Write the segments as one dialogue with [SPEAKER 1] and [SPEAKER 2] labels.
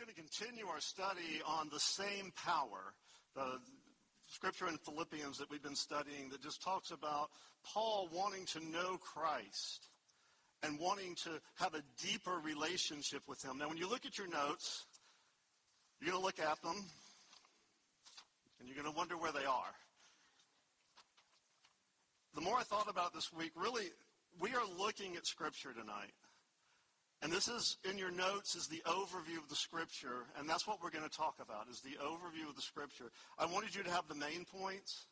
[SPEAKER 1] going to continue our study on the same power. The scripture in Philippians that we've been studying that just talks about Paul wanting to know Christ and wanting to have a deeper relationship with him. Now, when you look at your notes, you're going to look at them and you're going to wonder where they are. The more I thought about this week, really, we are looking at Scripture tonight. And this is, in your notes, is the overview of the Scripture. And that's what we're going to talk about, is the overview of the Scripture. I wanted you to have the main points,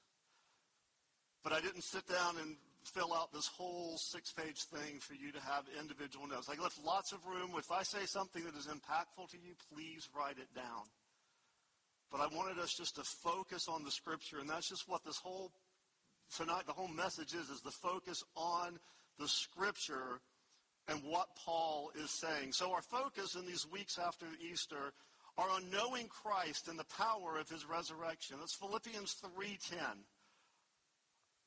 [SPEAKER 1] but I didn't sit down and fill out this whole six-page thing for you to have individual notes. I left lots of room. If I say something that is impactful to you, please write it down. But I wanted us just to focus on the Scripture, and that's just what this whole tonight, the whole message is, is the focus on the Scripture and what Paul is saying. So our focus in these weeks after Easter are on knowing Christ and the power of his resurrection. That's Philippians 3:10.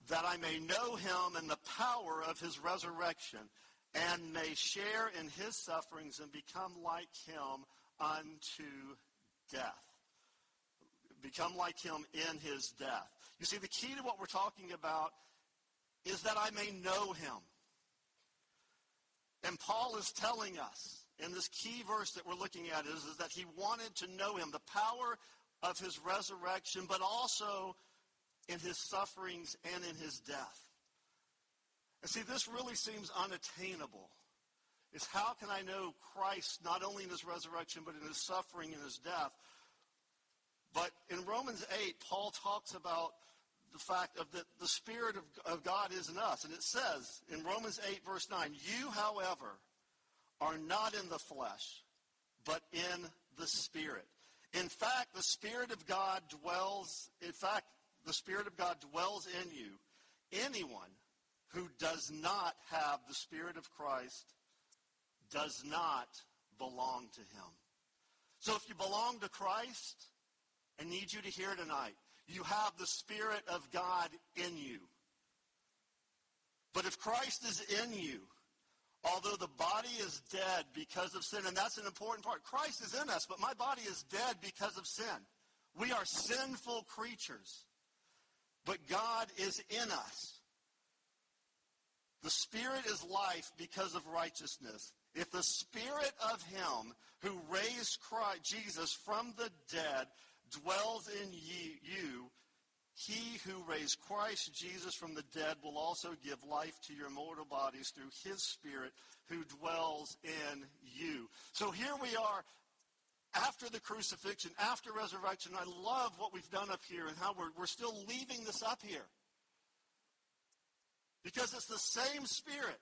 [SPEAKER 1] That I may know him and the power of his resurrection and may share in his sufferings and become like him unto death. Become like him in his death. You see, the key to what we're talking about is that I may know him. And Paul is telling us in this key verse that we're looking at is, is that he wanted to know him, the power of his resurrection, but also in his sufferings and in his death. And see, this really seems unattainable. Is how can I know Christ not only in his resurrection, but in his suffering and his death? But in Romans 8, Paul talks about the fact of that the Spirit of, of God is in us. And it says in Romans 8, verse 9, You, however, are not in the flesh, but in the Spirit. In fact, the Spirit of God dwells, in fact, the Spirit of God dwells in you. Anyone who does not have the Spirit of Christ does not belong to him. So if you belong to Christ, I need you to hear tonight you have the Spirit of God in you. But if Christ is in you, although the body is dead because of sin, and that's an important part, Christ is in us, but my body is dead because of sin. We are sinful creatures, but God is in us. The Spirit is life because of righteousness. If the Spirit of Him who raised Christ, Jesus from the dead dwells in ye, you, he who raised Christ Jesus from the dead will also give life to your mortal bodies through his Spirit who dwells in you. So here we are after the crucifixion, after resurrection. I love what we've done up here and how we're, we're still leaving this up here. Because it's the same Spirit.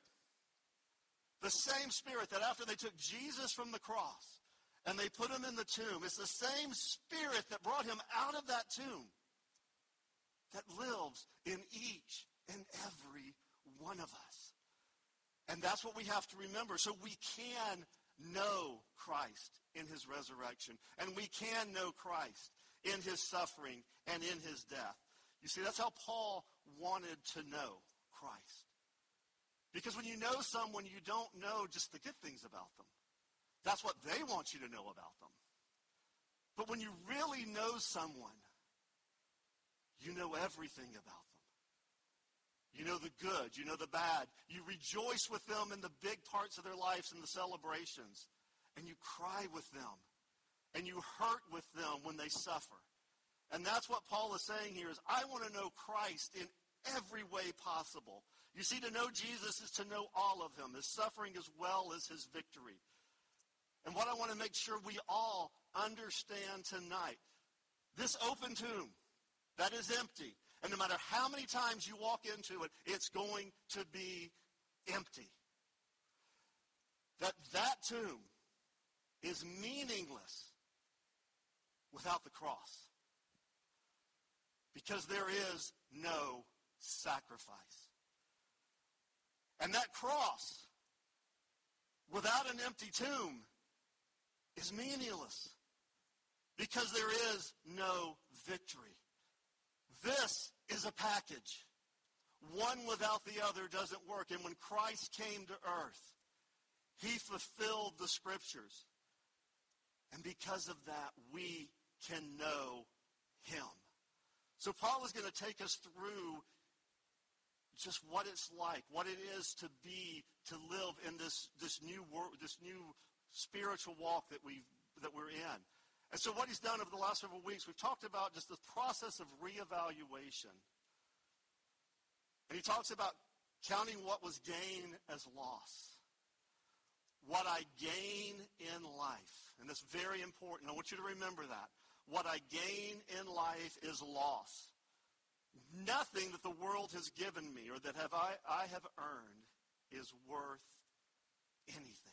[SPEAKER 1] The same Spirit that after they took Jesus from the cross, and they put him in the tomb. It's the same spirit that brought him out of that tomb that lives in each and every one of us. And that's what we have to remember. So we can know Christ in his resurrection. And we can know Christ in his suffering and in his death. You see, that's how Paul wanted to know Christ. Because when you know someone, you don't know just the good things about them. That's what they want you to know about them. But when you really know someone, you know everything about them. You know the good, you know the bad. You rejoice with them in the big parts of their lives and the celebrations. And you cry with them. And you hurt with them when they suffer. And that's what Paul is saying here is I want to know Christ in every way possible. You see, to know Jesus is to know all of him, his suffering as well as his victory. And what I want to make sure we all understand tonight, this open tomb that is empty, and no matter how many times you walk into it, it's going to be empty. That that tomb is meaningless without the cross. Because there is no sacrifice. And that cross, without an empty tomb, is meaningless because there is no victory. This is a package. One without the other doesn't work. And when Christ came to earth, he fulfilled the scriptures. And because of that, we can know him. So Paul is going to take us through just what it's like, what it is to be, to live in this, this new world, this new spiritual walk that we that we're in. And so what he's done over the last several weeks, we've talked about just the process of reevaluation. And he talks about counting what was gain as loss. What I gain in life. And that's very important. I want you to remember that. What I gain in life is loss. Nothing that the world has given me or that have I, I have earned is worth anything.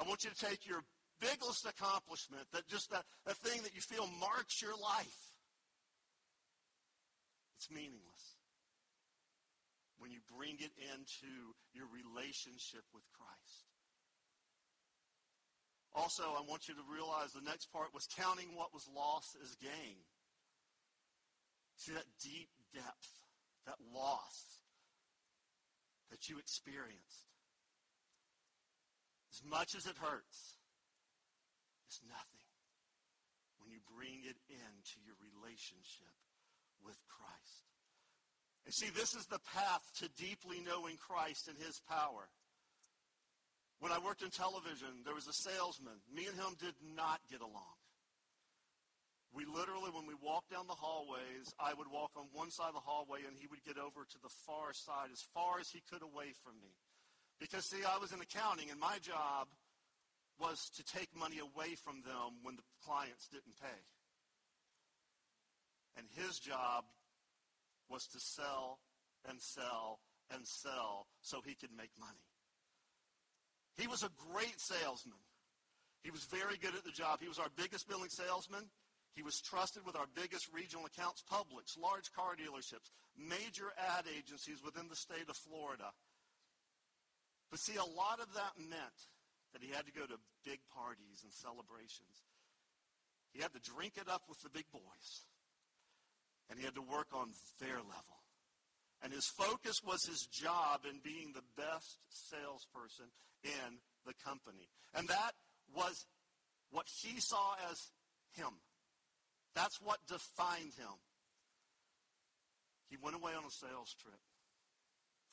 [SPEAKER 1] I want you to take your biggest accomplishment, that just that, that thing that you feel marks your life. It's meaningless when you bring it into your relationship with Christ. Also, I want you to realize the next part was counting what was lost as gain. See that deep depth, that loss that you experienced. As much as it hurts, it's nothing when you bring it into your relationship with Christ. And see, this is the path to deeply knowing Christ and his power. When I worked in television, there was a salesman. Me and him did not get along. We literally, when we walked down the hallways, I would walk on one side of the hallway and he would get over to the far side, as far as he could away from me. Because, see, I was in accounting and my job was to take money away from them when the clients didn't pay. And his job was to sell and sell and sell so he could make money. He was a great salesman. He was very good at the job. He was our biggest billing salesman. He was trusted with our biggest regional accounts, Publix, large car dealerships, major ad agencies within the state of Florida. But see, a lot of that meant that he had to go to big parties and celebrations. He had to drink it up with the big boys. And he had to work on their level. And his focus was his job in being the best salesperson in the company. And that was what he saw as him. That's what defined him. He went away on a sales trip,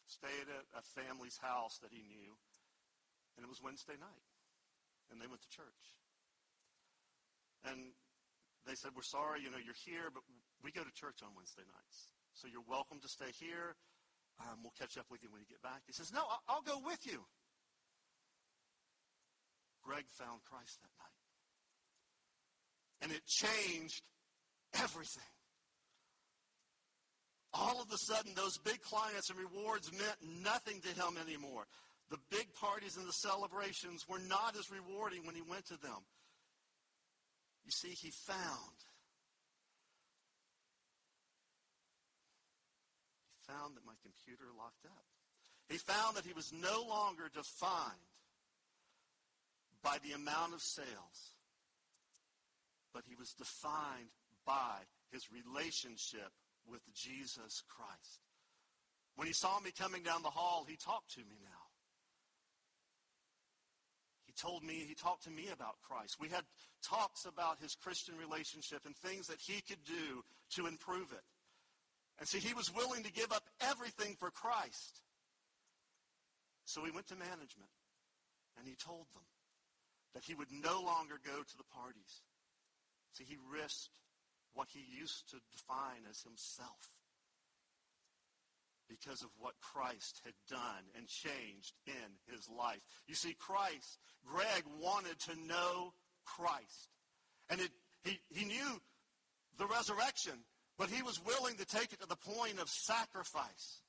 [SPEAKER 1] stayed at a family's house that he knew, and it was Wednesday night. And they went to church. And they said, We're sorry, you know, you're here, but we go to church on Wednesday nights. So you're welcome to stay here. Um, we'll catch up with you when you get back. He says, No, I'll go with you. Greg found Christ that night. And it changed everything. All of a sudden, those big clients and rewards meant nothing to him anymore. The big parties and the celebrations were not as rewarding when he went to them. You see, he found He found that my computer locked up. He found that he was no longer defined by the amount of sales, but he was defined by his relationship with Jesus Christ. When he saw me coming down the hall, he talked to me now. He told me, he talked to me about Christ. We had talks about his Christian relationship and things that he could do to improve it. And see, he was willing to give up everything for Christ. So he went to management and he told them that he would no longer go to the parties. See, he risked what he used to define as himself because of what Christ had done and changed in his life. You see, Christ, Greg wanted to know Christ. And it, he, he knew the resurrection. But he was willing to take it to the point of sacrifice,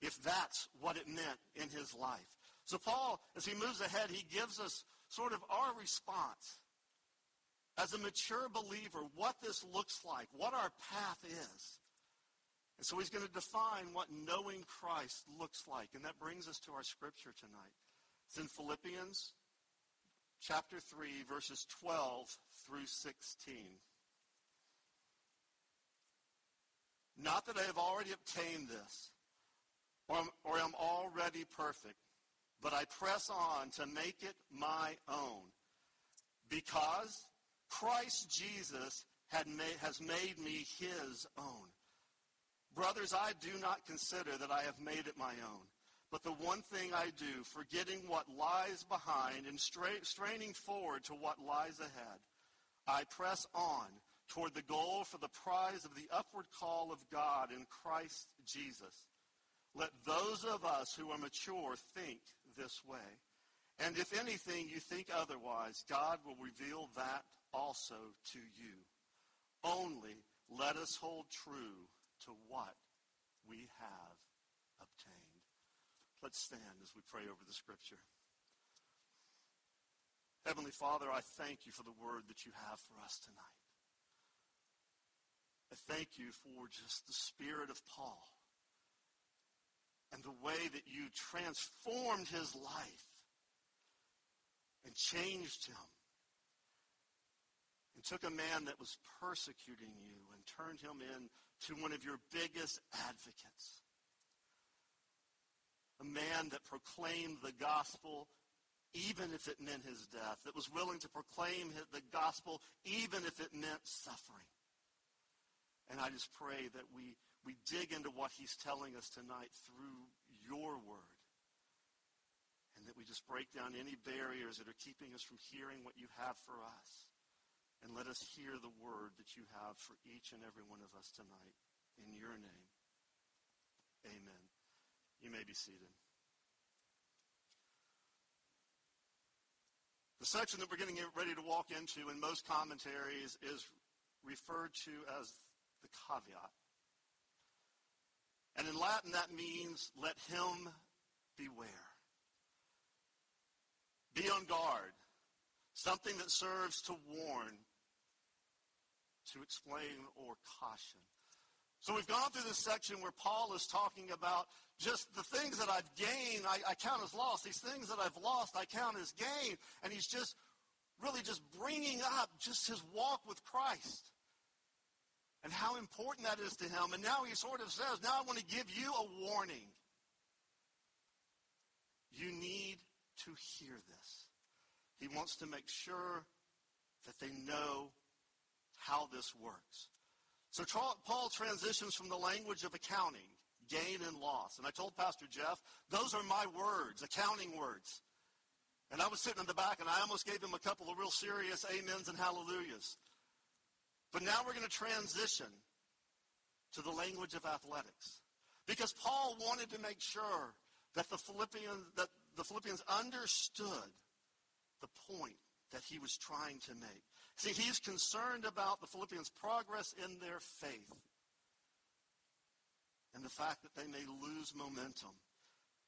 [SPEAKER 1] if that's what it meant in his life. So Paul, as he moves ahead, he gives us sort of our response as a mature believer, what this looks like, what our path is. And so he's going to define what knowing Christ looks like. And that brings us to our scripture tonight. It's in Philippians chapter 3, verses 12 through 16. Not that I have already obtained this or, or am already perfect, but I press on to make it my own, because Christ Jesus made, has made me his own. Brothers, I do not consider that I have made it my own. But the one thing I do, forgetting what lies behind and stra- straining forward to what lies ahead, I press on toward the goal for the prize of the upward call of God in Christ Jesus. Let those of us who are mature think this way. And if anything you think otherwise, God will reveal that also to you. Only let us hold true to what we have obtained. Let's stand as we pray over the scripture. Heavenly Father, I thank you for the word that you have for us tonight. I thank you for just the spirit of Paul and the way that you transformed his life and changed him and took a man that was persecuting you and turned him in to one of your biggest advocates. A man that proclaimed the gospel even if it meant his death, that was willing to proclaim the gospel even if it meant suffering. And I just pray that we, we dig into what he's telling us tonight through your word. And that we just break down any barriers that are keeping us from hearing what you have for us. And let us hear the word that you have for each and every one of us tonight. In your name. Amen. You may be seated. The section that we're getting ready to walk into in most commentaries is referred to as the caveat. And in Latin, that means let him beware. Be on guard. Something that serves to warn, to explain, or caution. So we've gone through this section where Paul is talking about just the things that I've gained, I, I, count as loss. These things that I've lost, I count as gain. And he's just really just bringing up just his walk with Christ and how important that is to him. And now he sort of says, now I want to give you a warning. You need to hear this. He wants to make sure that they know how this works. So Paul transitions from the language of accounting, gain and loss. And I told Pastor Jeff, those are my words, accounting words. And I was sitting in the back and I almost gave him a couple of real serious amens and hallelujahs. But now we're going to transition to the language of athletics. Because Paul wanted to make sure that the Philippians, that the Philippians understood the point that he was trying to make. See, he's concerned about the Philippians' progress in their faith and the fact that they may lose momentum.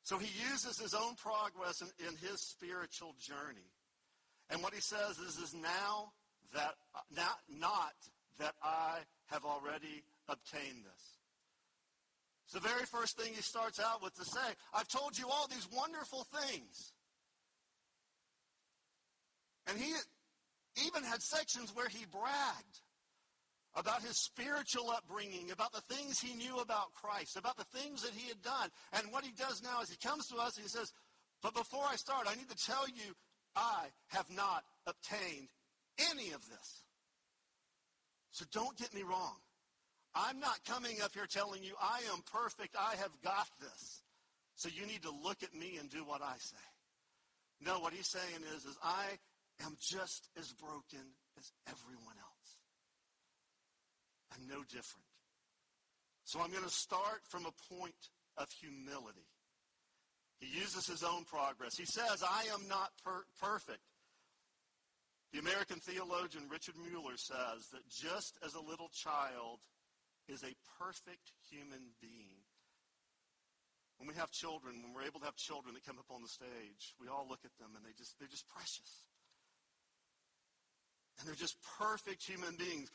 [SPEAKER 1] So he uses his own progress in, in his spiritual journey. And what he says is, is now that not, not that I have already obtained this. It's the very first thing he starts out with to say, I've told you all these wonderful things. And he even had sections where he bragged about his spiritual upbringing, about the things he knew about Christ, about the things that he had done. And what he does now is he comes to us and he says, But before I start, I need to tell you, I have not obtained any of this. So don't get me wrong. I'm not coming up here telling you I am perfect, I have got this. So you need to look at me and do what I say. No, what he's saying is, is I am just as broken as everyone else. I'm no different. So I'm going to start from a point of humility. He uses his own progress. He says, I am not per- perfect. The American theologian Richard Mueller says that just as a little child is a perfect human being, when we have children, when we're able to have children that come up on the stage, we all look at them and they just, they're just precious. And they're just perfect human beings.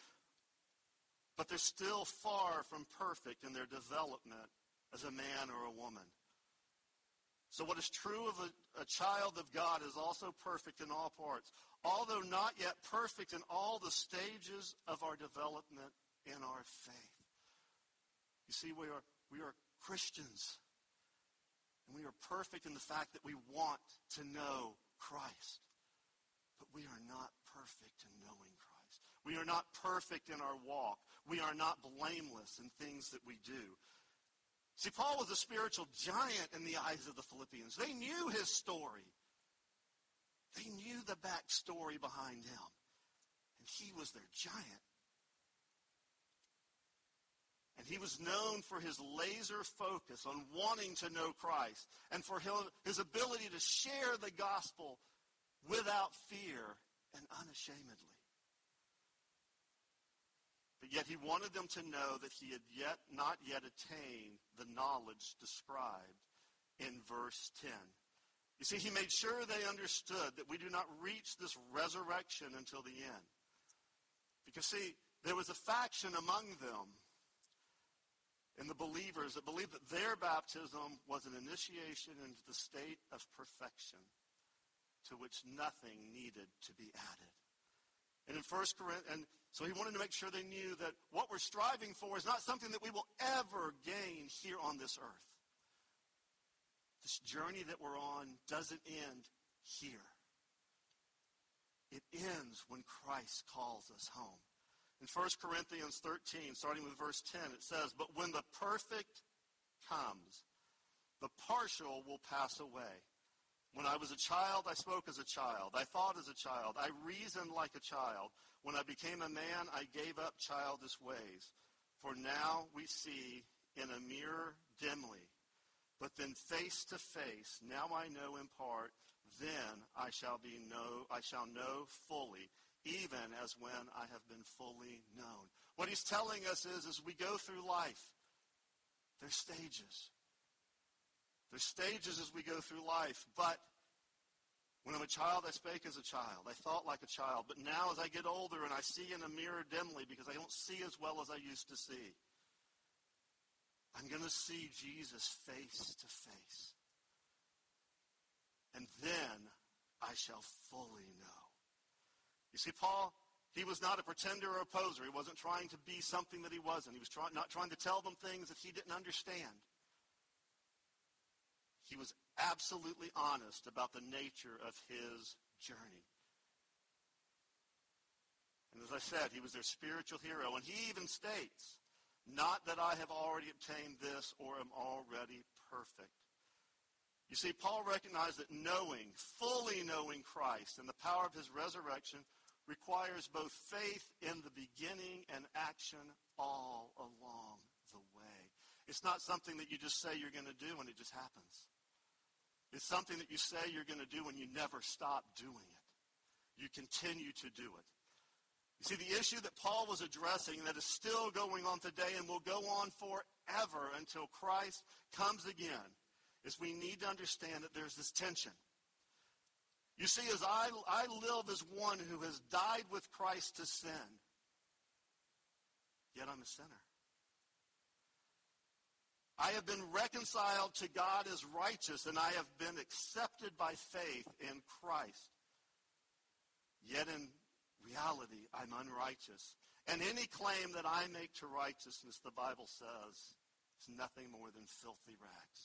[SPEAKER 1] But they're still far from perfect in their development as a man or a woman. So what is true of a, a, child of God is also perfect in all parts, although not yet perfect in all the stages of our development in our faith. You see, we are, we are Christians. And we are perfect in the fact that we want to know Christ. But we are not perfect in knowing Christ. We are not perfect in our walk. We are not blameless in things that we do. See, Paul was a spiritual giant in the eyes of the Philippians. They knew his story. They knew the backstory behind him. And he was their giant. And he was known for his laser focus on wanting to know Christ and for his ability to share the gospel without fear and unashamedly. But yet he wanted them to know that he had yet not yet attained the knowledge described in verse 10. You see, he made sure they understood that we do not reach this resurrection until the end. Because, see, there was a faction among them in the believers that believed that their baptism was an initiation into the state of perfection to which nothing needed to be added. And in First Corinthians, and so he wanted to make sure they knew that what we're striving for is not something that we will ever gain here on this earth. This journey that we're on doesn't end here. It ends when Christ calls us home. In 1 Corinthians 13, starting with verse 10, it says, But when the perfect comes, the partial will pass away. When I was a child, I spoke as a child. I thought as a child. I reasoned like a child. When I became a man, I gave up childish ways. For now we see in a mirror dimly, but then face to face. Now I know in part. Then I shall be know. I shall know fully, even as when I have been fully known. What he's telling us is, as we go through life, there's stages. There's stages as we go through life, but when I'm a child, I spake as a child. I thought like a child. But now as I get older and I see in a mirror dimly because I don't see as well as I used to see, I'm going to see Jesus face to face. And then I shall fully know. You see, Paul, he was not a pretender or a poser. He wasn't trying to be something that he wasn't. He was try- not trying to tell them things that he didn't understand. He was absolutely honest about the nature of his journey. And as I said, he was their spiritual hero. And he even states, not that I have already obtained this or am already perfect. You see, Paul recognized that knowing, fully knowing Christ and the power of his resurrection requires both faith in the beginning and action all along the way. It's not something that you just say you're going to do and it just happens. It's something that you say you're going to do and you never stop doing it. You continue to do it. You see, the issue that Paul was addressing that is still going on today and will go on forever until Christ comes again is we need to understand that there's this tension. You see, as I, I live as one who has died with Christ to sin, yet I'm a sinner. I have been reconciled to God as righteous, and I have been accepted by faith in Christ. Yet in reality, I'm unrighteous. And any claim that I make to righteousness, the Bible says, is nothing more than filthy rags.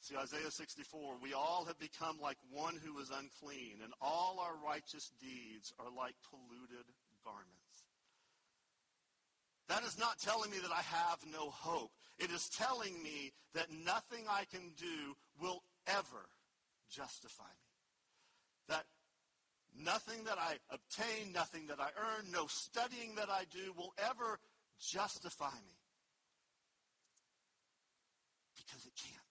[SPEAKER 1] See, Isaiah 64, we all have become like one who is unclean, and all our righteous deeds are like polluted garments. That is not telling me that I have no hope. It is telling me that nothing I can do will ever justify me. That nothing that I obtain, nothing that I earn, no studying that I do will ever justify me. Because it can't.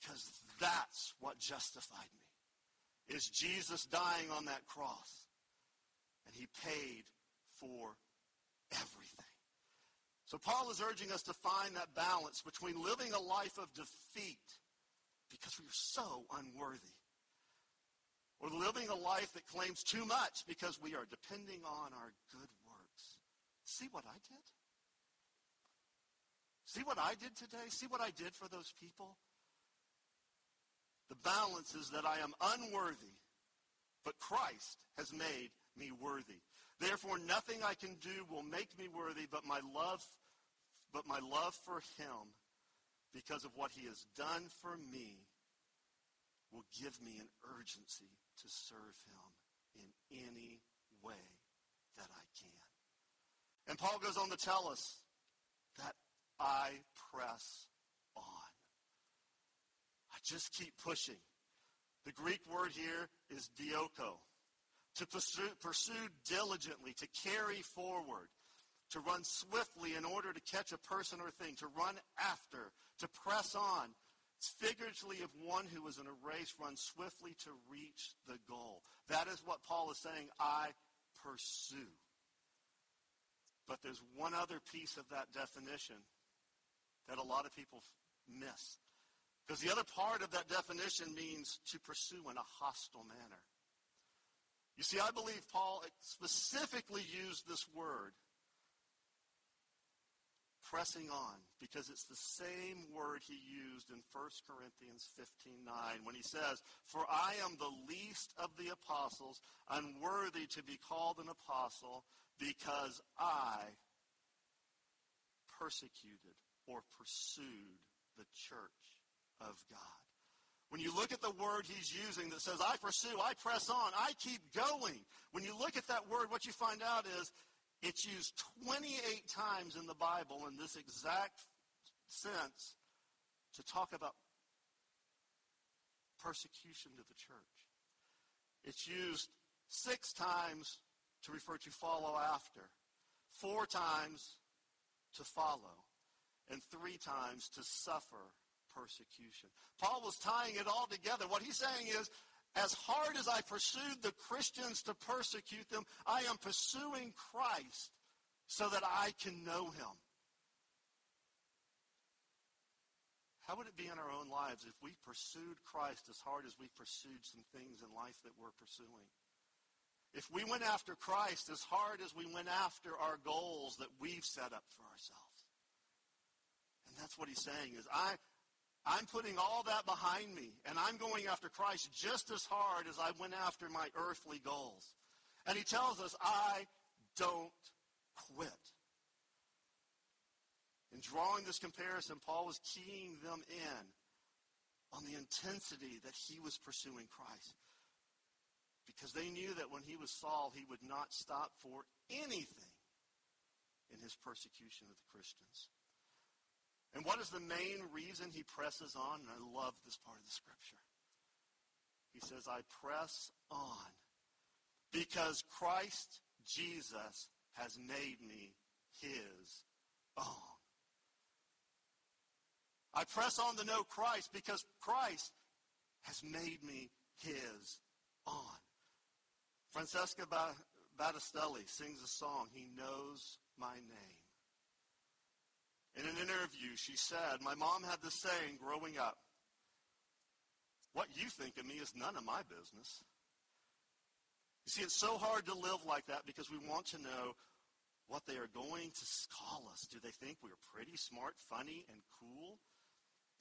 [SPEAKER 1] Because that's what justified me. Is Jesus dying on that cross. And he paid for everything. So Paul is urging us to find that balance between living a life of defeat because we are so unworthy or living a life that claims too much because we are depending on our good works. See what I did? See what I did today? See what I did for those people? The balance is that I am unworthy, but Christ has made me worthy. Therefore, nothing I can do will make me worthy, but my love, but my love for him, because of what he has done for me will give me an urgency to serve him in any way that I can. And Paul goes on to tell us that I press on. I just keep pushing. The Greek word here is dioko, to pursue, pursue diligently, to carry forward, to run swiftly in order to catch a person or thing, to run after, to press on. It's figuratively of one who is in a race, run swiftly to reach the goal. That is what Paul is saying, I pursue. But there's one other piece of that definition that a lot of people miss. Because the other part of that definition means to pursue in a hostile manner. You see, I believe Paul specifically used this word, pressing on, because it's the same word he used in 1 Corinthians 15:9 when he says, "For I am the least of the apostles, unworthy to be called an apostle, because I persecuted or pursued the church of God." When you look at the word he's using that says, I pursue, I press on, I keep going. When you look at that word, what you find out is it's used 28 times in the Bible in this exact sense to talk about persecution to the church. It's used six times to refer to follow after, four times to follow, and three times to suffer persecution. Paul was tying it all together. What he's saying is, as hard as I pursued the Christians to persecute them, I am pursuing Christ so that I can know him. How would it be in our own lives if we pursued Christ as hard as we pursued some things in life that we're pursuing? If we went after Christ as hard as we went after our goals that we've set up for ourselves. And that's what he's saying is I I'm putting all that behind me, and I'm going after Christ just as hard as I went after my earthly goals. And he tells us, I don't quit. In drawing this comparison, Paul was keying them in on the intensity that he was pursuing Christ. Because they knew that when he was Saul, he would not stop for anything in his persecution of the Christians. And what is the main reason he presses on? And I love this part of the scripture. He says, I press on because Christ Jesus has made me his own. I press on to know Christ because Christ has made me his own. Francesca Battistelli sings a song, He Knows My Name. In an interview, she said, My mom had this saying growing up What you think of me is none of my business. You see, it's so hard to live like that because we want to know what they are going to call us. Do they think we're pretty smart, funny, and cool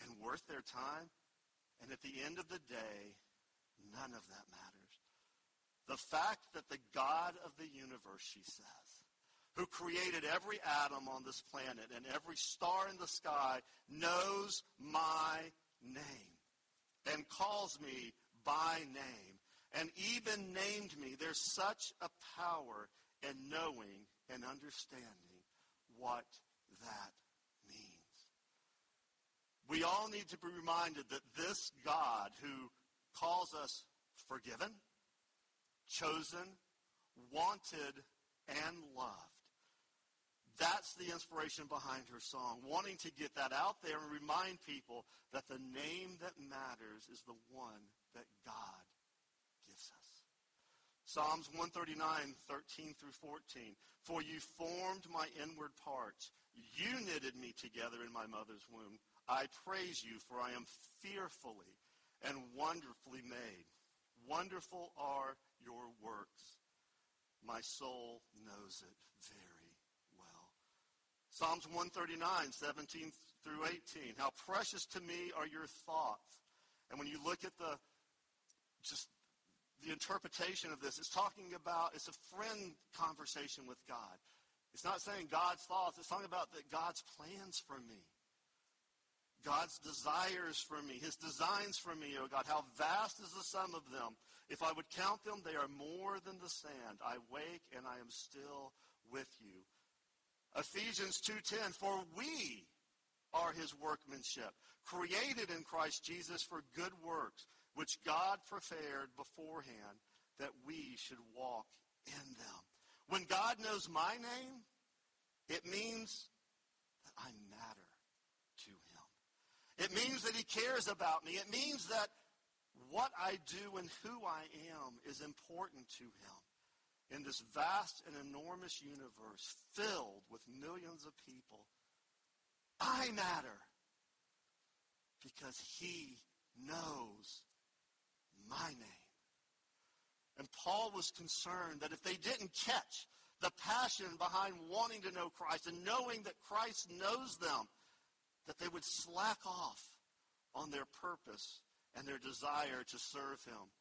[SPEAKER 1] and worth their time? And at the end of the day, none of that matters. The fact that the God of the universe, she says, who created every atom on this planet and every star in the sky, knows my name and calls me by name and even named me. There's such a power in knowing and understanding what that means. We all need to be reminded that this God who calls us forgiven, chosen, wanted, and loved that's the inspiration behind her song, wanting to get that out there and remind people that the name that matters is the one that God gives us. Psalms 139, 13 through 14. For you formed my inward parts. You knitted me together in my mother's womb. I praise you, for I am fearfully and wonderfully made. Wonderful are your works. My soul knows it very Psalms 139, 17 through 18. How precious to me are your thoughts. And when you look at the just the interpretation of this, it's talking about it's a friend conversation with God. It's not saying God's thoughts, it's talking about that God's plans for me. God's desires for me, his designs for me, O God. How vast is the sum of them. If I would count them, they are more than the sand. I wake and I am still with you. Ephesians 2:10 For we are his workmanship, created in Christ Jesus for good works, which God prepared beforehand that we should walk in them. When God knows my name, it means that I matter to him. It means that he cares about me. It means that what I do and who I am is important to him in this vast and enormous universe filled with millions of people. I matter because he knows my name. And Paul was concerned that if they didn't catch the passion behind wanting to know Christ and knowing that Christ knows them, that they would slack off on their purpose and their desire to serve him.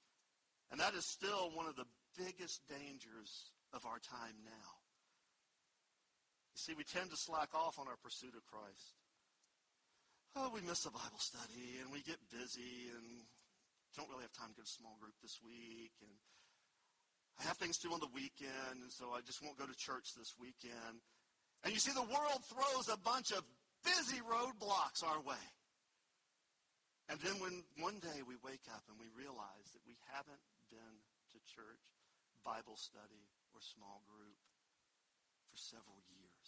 [SPEAKER 1] And that is still one of the biggest dangers of our time now. You see, we tend to slack off on our pursuit of Christ. Oh, we miss a Bible study and we get busy and don't really have time to go to small group this week and I have things to do on the weekend and so I just won't go to church this weekend. And you see the world throws a bunch of busy roadblocks our way. And then when one day we wake up and we realize that we haven't been to church, Bible study, or small group for several years.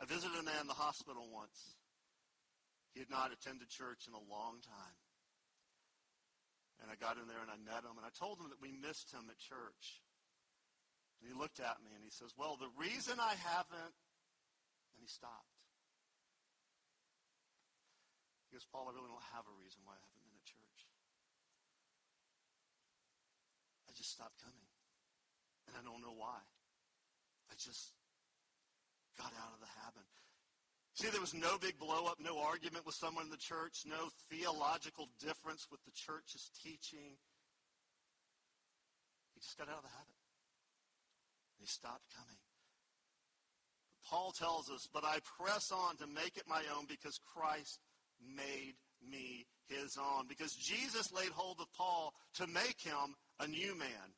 [SPEAKER 1] I visited a man in the hospital once. He had not attended church in a long time. And I got in there and I met him and I told him that we missed him at church. And he looked at me and he says, well, the reason I haven't, and he stopped. He goes, Paul, I really don't have a reason why I haven't been at church. I just stopped coming. And I don't know why. I just got out of the habit. See, there was no big blow up, no argument with someone in the church, no theological difference with the church's teaching. He just got out of the habit. And he stopped coming. Paul tells us, but I press on to make it my own because Christ made me his own. Because Jesus laid hold of Paul to make him a new man.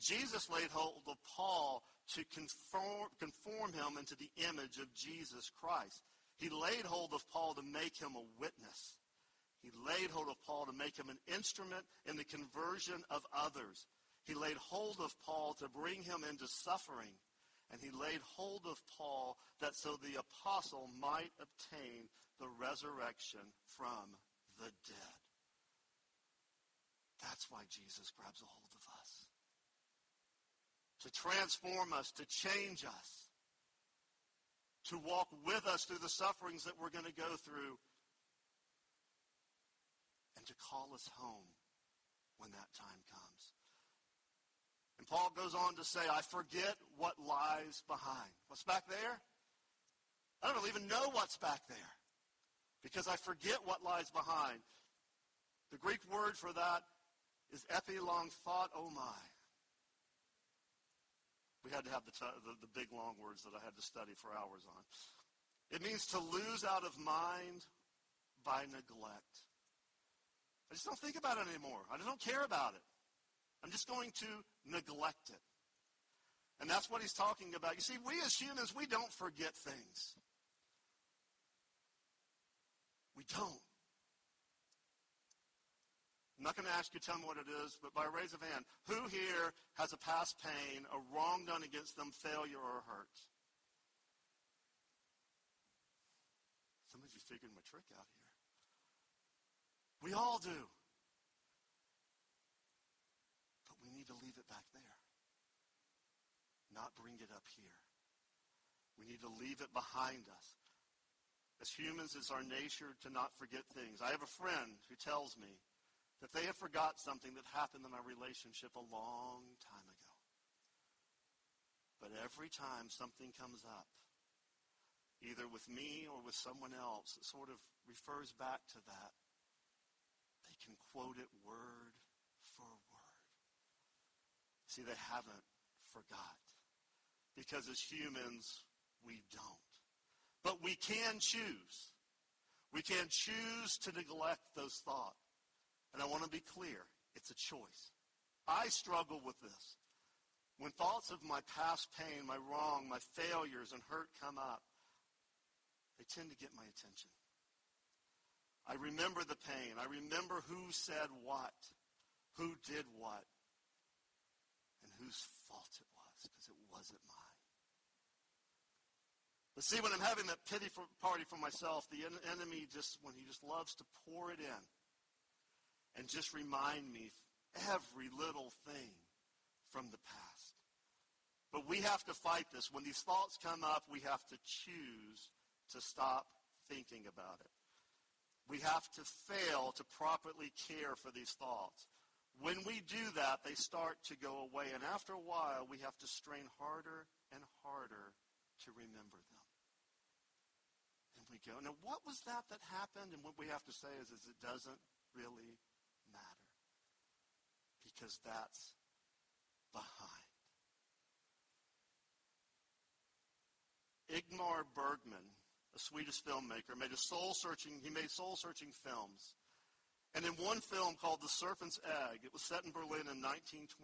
[SPEAKER 1] Jesus laid hold of Paul to conform, conform him into the image of Jesus Christ. He laid hold of Paul to make him a witness. He laid hold of Paul to make him an instrument in the conversion of others. He laid hold of Paul to bring him into suffering. And he laid hold of Paul that so the apostle might obtain the resurrection from the dead. That's why Jesus grabs a hold of us. To transform us, to change us, to walk with us through the sufferings that we're going to go through, and to call us home when that time comes. And Paul goes on to say, I forget what lies behind. What's back there? I don't even know what's back there because I forget what lies behind. The Greek word for that is Effie epilong thought, oh my. We had to have the, t- the, the big long words that I had to study for hours on. It means to lose out of mind by neglect. I just don't think about it anymore. I just don't care about it. I'm just going to neglect it. And that's what he's talking about. You see, we as humans, we don't forget things. We don't. I'm not going to ask you to tell me what it is, but by raise of hand, who here has a past pain, a wrong done against them, failure, or hurt? Some of you figured my trick out here. We all do. But we need to leave it back there, not bring it up here. We need to leave it behind us. As humans, it's our nature to not forget things. I have a friend who tells me that they have forgot something that happened in our relationship a long time ago. But every time something comes up, either with me or with someone else, it sort of refers back to that. They can quote it word for word. See, they haven't forgot. Because as humans, we don't. But we can choose. We can choose to neglect those thoughts. And I want to be clear, it's a choice. I struggle with this. When thoughts of my past pain, my wrong, my failures, and hurt come up, they tend to get my attention. I remember the pain. I remember who said what, who did what, and whose fault it was, because it wasn't mine. But see, when I'm having that pity for, party for myself, the en- enemy just, when he just loves to pour it in and just remind me every little thing from the past. But we have to fight this. When these thoughts come up, we have to choose to stop thinking about it. We have to fail to properly care for these thoughts. When we do that, they start to go away. And after a while, we have to strain harder and harder to remember them. And we go, now what was that that happened? And what we have to say is, is it doesn't really. Because that's behind. Ingmar Bergman, a Swedish filmmaker, made a soul-searching, he made soul-searching films. And in one film called The Serpent's Egg, it was set in Berlin in 1923,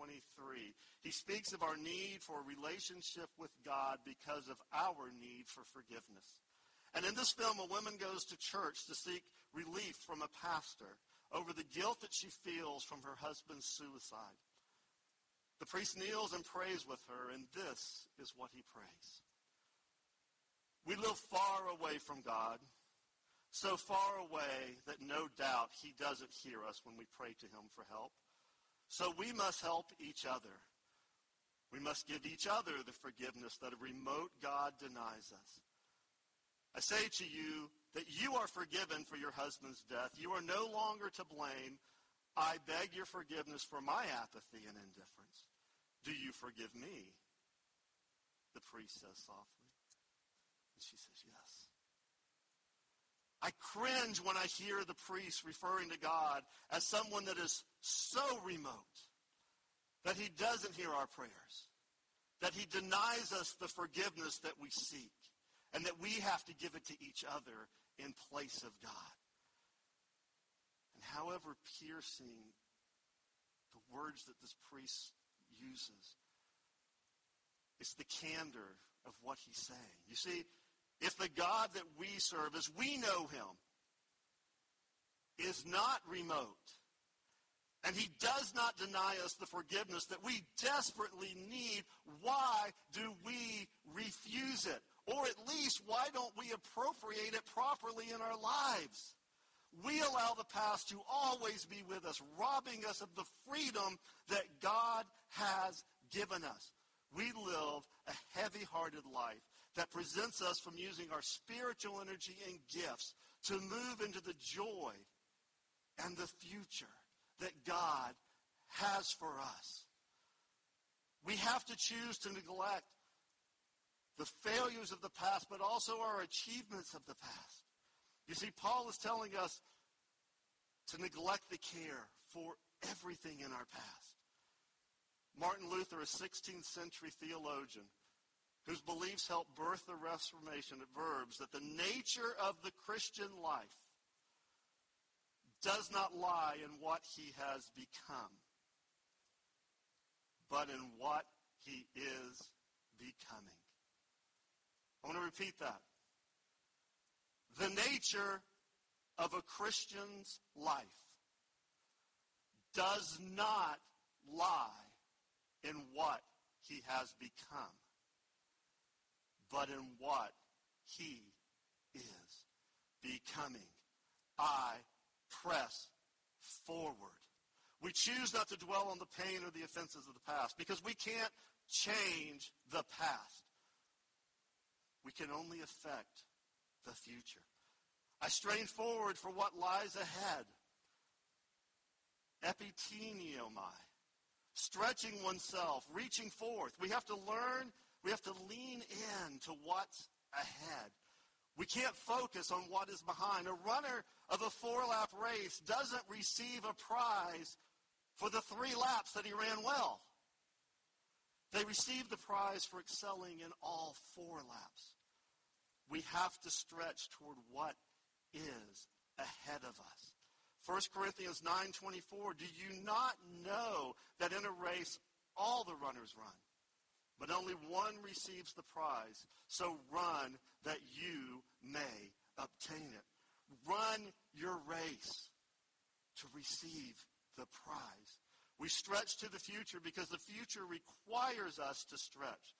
[SPEAKER 1] he speaks of our need for a relationship with God because of our need for forgiveness. And in this film, a woman goes to church to seek relief from a pastor over the guilt that she feels from her husband's suicide. The priest kneels and prays with her, and this is what he prays. We live far away from God, so far away that no doubt he doesn't hear us when we pray to him for help. So we must help each other. We must give each other the forgiveness that a remote God denies us. I say to you that you are forgiven for your husband's death. You are no longer to blame. I beg your forgiveness for my apathy and indifference. Do you forgive me? The priest says softly. And she says, Yes. I cringe when I hear the priest referring to God as someone that is so remote that he doesn't hear our prayers, that he denies us the forgiveness that we seek, and that we have to give it to each other in place of God. And however piercing the words that this priest uses, it's the candor of what he's saying. You see, if the God that we serve, as we know him, is not remote, and he does not deny us the forgiveness that we desperately need, why do we refuse it? Or at least, why don't we appropriate it properly in our lives? We allow the past to always be with us, robbing us of the freedom that God has given us. We live a heavy-hearted life that presents us from using our spiritual energy and gifts to move into the joy and the future that God has for us. We have to choose to neglect the failures of the past, but also our achievements of the past. You see, Paul is telling us to neglect the care for everything in our past. Martin Luther, a 16th century theologian, whose beliefs helped birth the Reformation, verbs that the nature of the Christian life does not lie in what he has become, but in what he is becoming. I want to repeat that. The nature of a Christian's life does not lie in what he has become but in what he is becoming. I press forward. We choose not to dwell on the pain or the offenses of the past because we can't change the past. We can only affect the future. I strain forward for what lies ahead. Epiteniomai. Stretching oneself, reaching forth. We have to learn we have to lean in to what's ahead. We can't focus on what is behind. A runner of a four-lap race doesn't receive a prize for the three laps that he ran well. They receive the prize for excelling in all four laps. We have to stretch toward what is ahead of us. 1 Corinthians 9:24, do you not know that in a race all the runners run, but only one receives the prize? So run that you may obtain it. Run your race to receive the prize. We stretch to the future because the future requires us to stretch.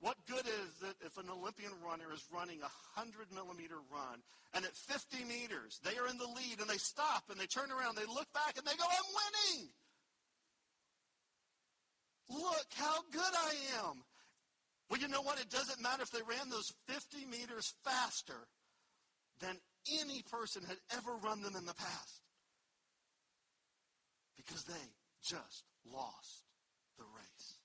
[SPEAKER 1] What good is it if an Olympian runner is running a 100 millimeter run and at 50 meters they are in the lead and they stop and they turn around, they look back and they go, I'm winning. Look how good I am. Well, you know what? It doesn't matter if they ran those 50 meters faster than any person had ever run them in the past because they just lost the race.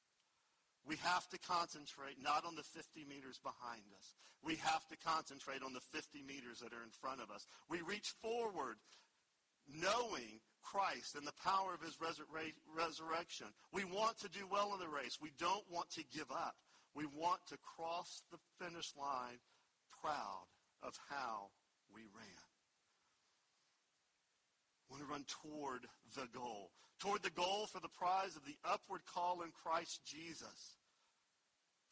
[SPEAKER 1] We have to concentrate not on the 50 meters behind us. We have to concentrate on the 50 meters that are in front of us. We reach forward knowing Christ and the power of his resurrection. We want to do well in the race. We don't want to give up. We want to cross the finish line proud of how we ran. Want to run toward the goal toward the goal for the prize of the upward call in Christ Jesus.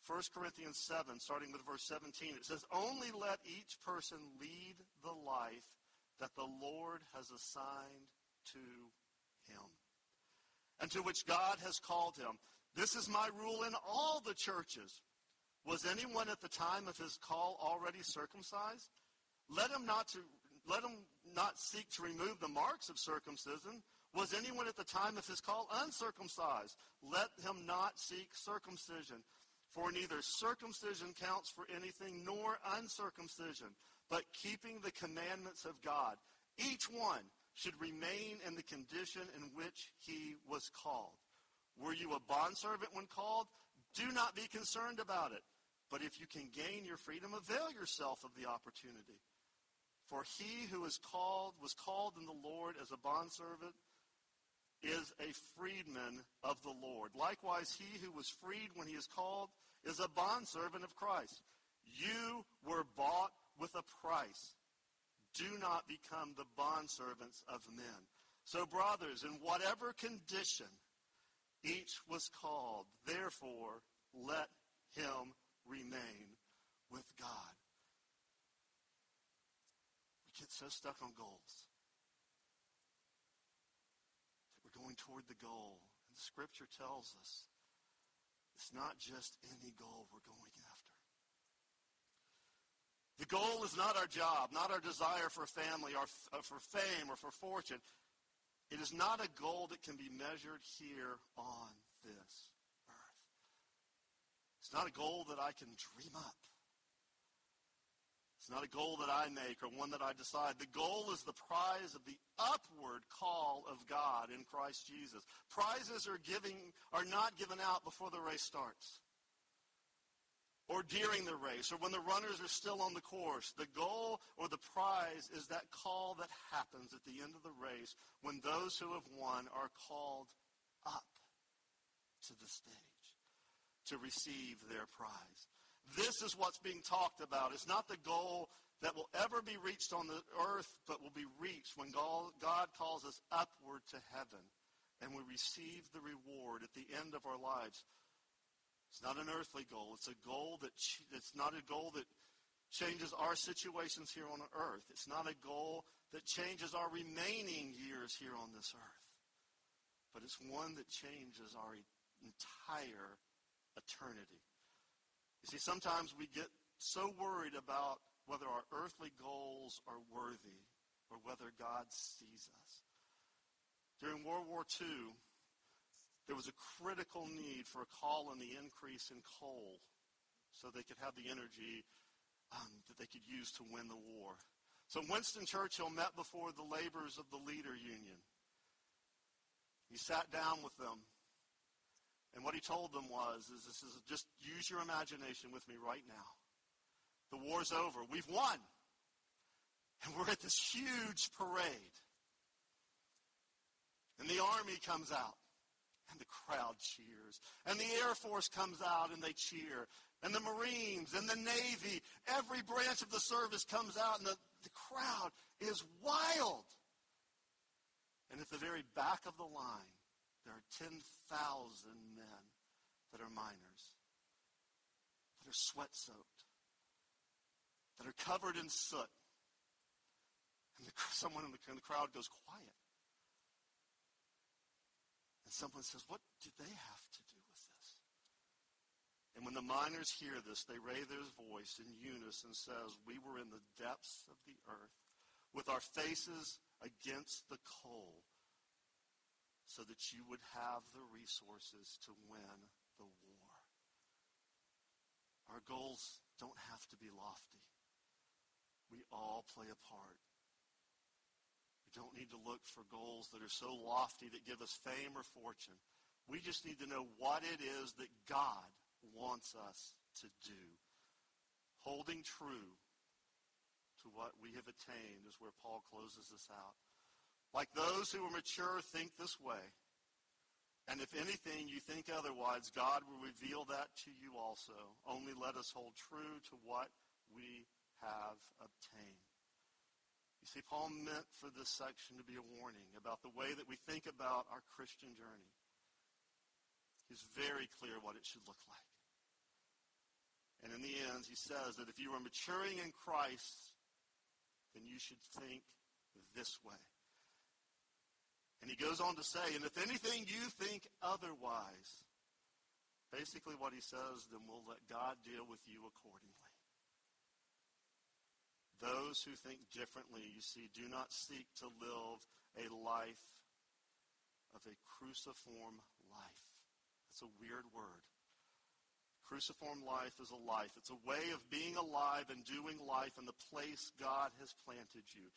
[SPEAKER 1] 1 Corinthians 7, starting with verse 17, it says, Only let each person lead the life that the Lord has assigned to him, and to which God has called him. This is my rule in all the churches. Was anyone at the time of his call already circumcised? Let him not to let him not seek to remove the marks of circumcision, was anyone at the time of his call uncircumcised? Let him not seek circumcision. For neither circumcision counts for anything nor uncircumcision, but keeping the commandments of God. Each one should remain in the condition in which he was called. Were you a bondservant when called? Do not be concerned about it. But if you can gain your freedom, avail yourself of the opportunity. For he who is called was called in the Lord as a bondservant is a freedman of the Lord. Likewise, he who was freed when he is called is a bondservant of Christ. You were bought with a price. Do not become the bondservants of men. So, brothers, in whatever condition each was called, therefore let him remain with God. Get so stuck on goals That we're going toward the goal. And Scripture tells us it's not just any goal we're going after. The goal is not our job, not our desire for family or uh, for fame or for fortune. It is not a goal that can be measured here on this earth. It's not a goal that I can dream up. It's not a goal that I make or one that I decide. The goal is the prize of the upward call of God in Christ Jesus. Prizes are giving are not given out before the race starts. Or during the race, or when the runners are still on the course. The goal or the prize is that call that happens at the end of the race when those who have won are called up to the stage to receive their prize. This is what's being talked about. It's not the goal that will ever be reached on the earth, but will be reached when God calls us upward to heaven and we receive the reward at the end of our lives. It's not an earthly goal. It's a goal that it's not a goal that changes our situations here on earth. It's not a goal that changes our remaining years here on this earth. But it's one that changes our entire eternity. You see, sometimes we get so worried about whether our earthly goals are worthy or whether God sees us. During World War II, there was a critical need for a call on the increase in coal so they could have the energy um, that they could use to win the war. So Winston Churchill met before the laborers of the Leader Union. He sat down with them and what he told them was, is this is just use your imagination with me right now. The war's over. We've won. And we're at this huge parade. And the army comes out. And the crowd cheers. And the Air Force comes out and they cheer. And the Marines and the Navy, every branch of the service comes out and the, the crowd is wild. And at the very back of the line, there are 10,000 men that are miners, that are sweat soaked, that are covered in soot. And the, someone in the, in the crowd goes quiet. And someone says, What do they have to do with this? And when the miners hear this, they raise their voice in unison and says, We were in the depths of the earth with our faces against the coal so that you would have the resources to win the war. Our goals don't have to be lofty. We all play a part We don't need to look for goals that are so lofty that give us fame or fortune. We just need to know what it is that God wants us to do. Holding true to what we have attained is where Paul closes this out. Like those who are mature think this way. And if anything you think otherwise, God will reveal that to you also. Only let us hold true to what we have obtained. You see, Paul meant for this section to be a warning about the way that we think about our Christian journey. He's very clear what it should look like. And in the end, he says that if you are maturing in Christ, then you should think this way. And he goes on to say, and if anything you think otherwise, basically what he says, then we'll let God deal with you accordingly. Those who think differently, you see, do not seek to live a life of a cruciform life. That's a weird word. Cruciform life is a life. It's a way of being alive and doing life in the place God has planted you.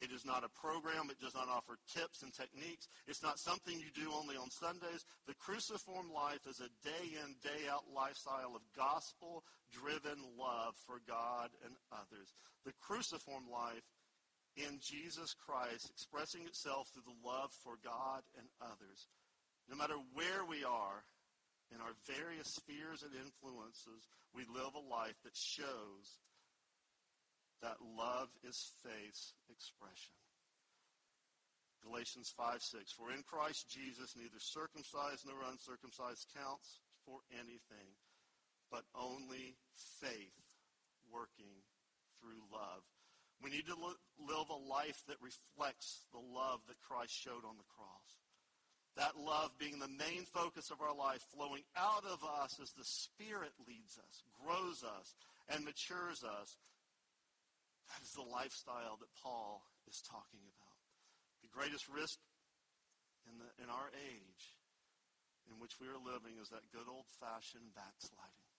[SPEAKER 1] It is not a program. It does not offer tips and techniques. It's not something you do only on Sundays. The cruciform life is a day in, day out lifestyle of gospel driven love for God and others. The cruciform life in Jesus Christ expressing itself through the love for God and others. No matter where we are in our various spheres and influences, we live a life that shows that love is faith's expression. Galatians 5 6. For in Christ Jesus, neither circumcised nor uncircumcised counts for anything, but only faith working through love. We need to live a life that reflects the love that Christ showed on the cross. That love being the main focus of our life, flowing out of us as the Spirit leads us, grows us, and matures us that is the lifestyle that Paul is talking about. The greatest risk in, the, in our age in which we are living is that good old-fashioned backsliding.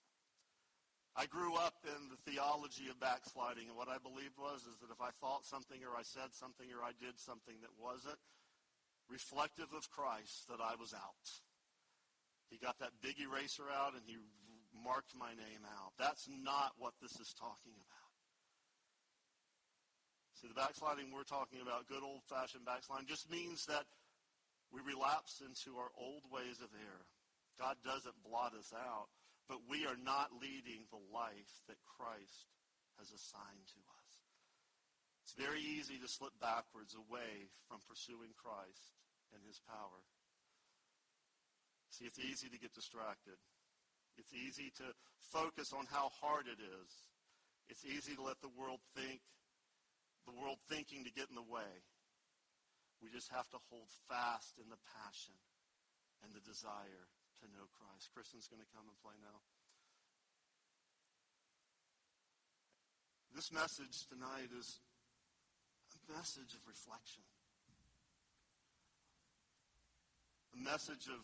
[SPEAKER 1] I grew up in the theology of backsliding, and what I believed was is that if I thought something or I said something or I did something that wasn't reflective of Christ, that I was out. He got that big eraser out and he marked my name out. That's not what this is talking about. See, the backsliding we're talking about, good old-fashioned backsliding, just means that we relapse into our old ways of error. God doesn't blot us out, but we are not leading the life that Christ has assigned to us. It's very easy to slip backwards away from pursuing Christ and his power. See, it's easy to get distracted. It's easy to focus on how hard it is. It's easy to let the world think the world thinking to get in the way. We just have to hold fast in the passion and the desire to know Christ. Kristen's going to come and play now. This message tonight is a message of reflection. A message of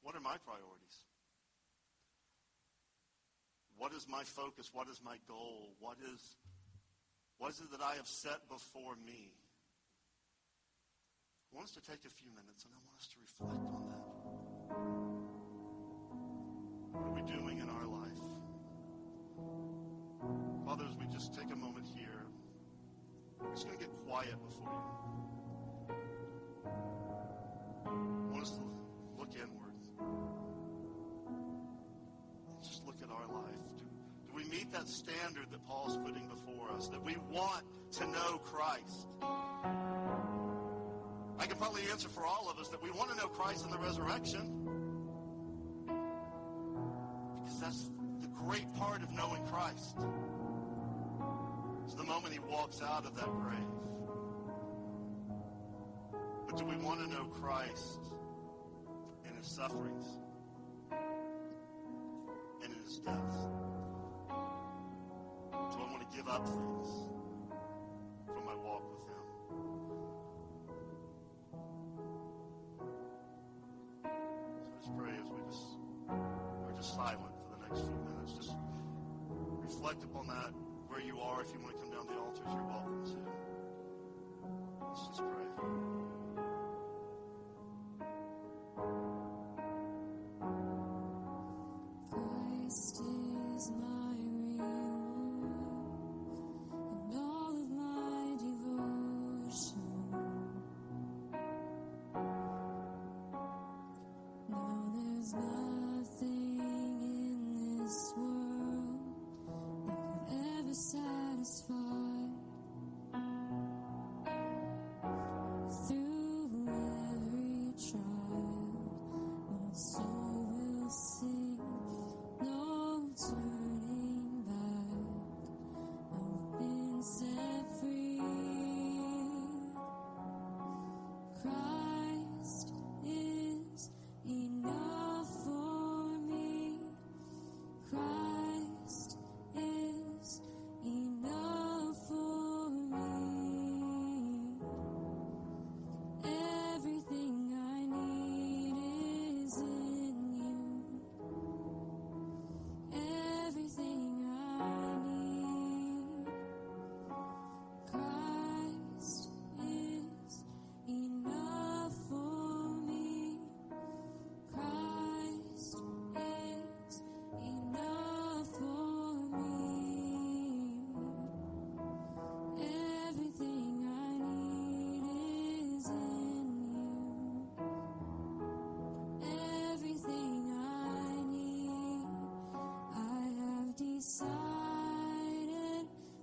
[SPEAKER 1] what are my priorities? What is my focus? What is my goal? What is what is it that I have set before me? I want us to take a few minutes and I want us to reflect on that. What are we doing in our life? Father, as we just take a moment here, we're just going to get quiet before you. I want us to look inward. That standard that Paul's putting before us, that we want to know Christ. I can probably answer for all of us that we want to know Christ in the resurrection. Because that's the great part of knowing Christ. It's the moment he walks out of that grave. But do we want to know Christ in his sufferings and in his death? Do I want to give up things from my walk with him? So just pray as we just we're just silent for the next few minutes. Just reflect upon that where you are. If you want to come down the altars, you're welcome to. Let's just pray.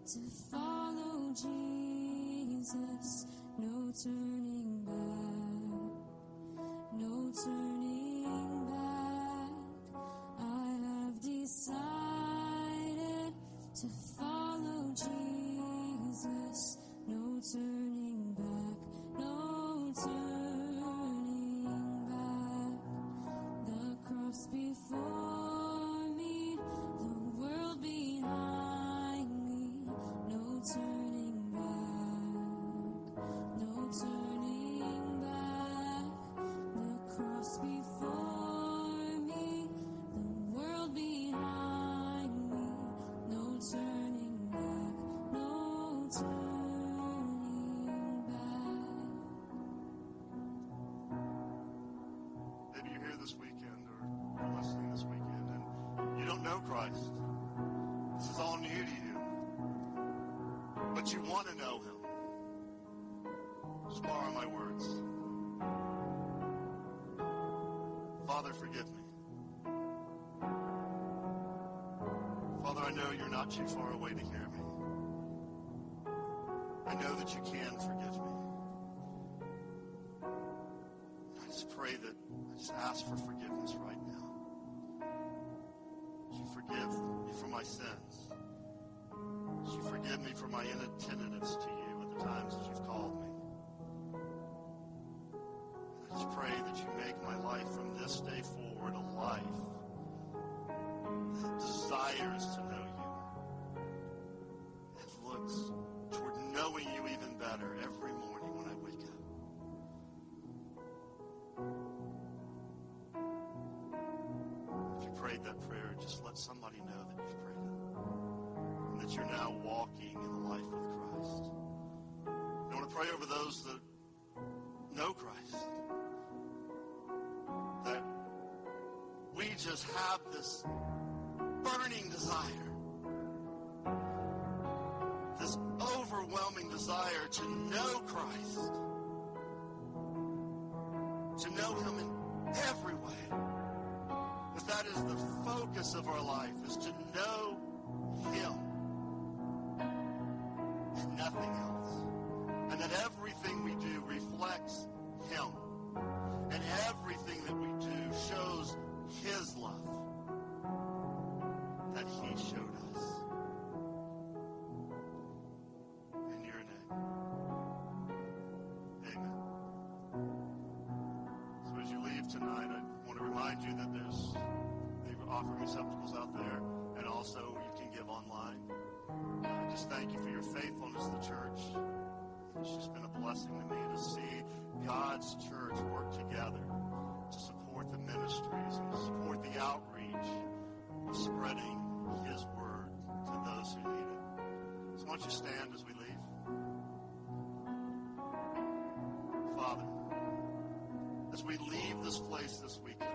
[SPEAKER 2] To follow Jesus. No turning back, no turning back. I have decided to follow Jesus. No turning
[SPEAKER 1] know Christ. This is all new to you. But you want to know him. Just borrow my words. Father, forgive me. Father, I know you're not too far away to hear me. I know that you can forgive me. I just pray that, I just ask for forgiveness my sins? You forgive me for my inattentiveness to you at the times that you've called me? And I just pray that you make just have this burning desire. This overwhelming desire to know Christ. To know Him in every way that that is the focus of our life is to know you stand as we leave? Father, as we leave this place this weekend,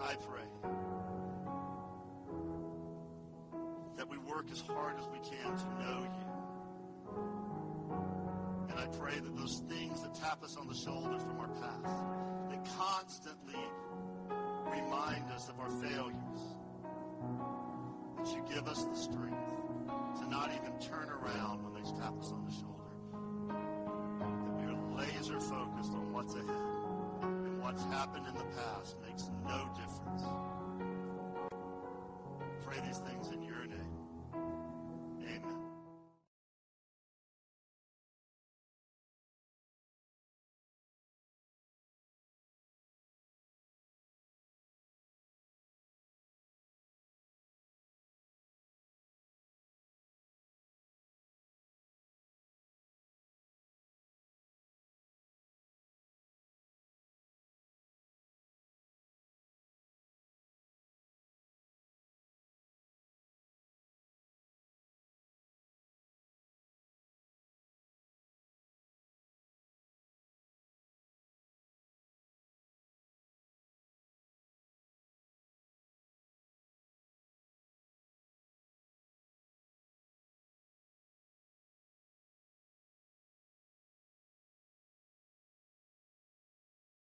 [SPEAKER 1] I pray that we work as hard as we can to know you. And I pray that those things that tap us on the shoulder from our past, that constantly remind us of our failures, give us the strength to not even turn around when they tap us on the shoulder. That we are laser focused on what's ahead. And what's happened in the past makes no difference.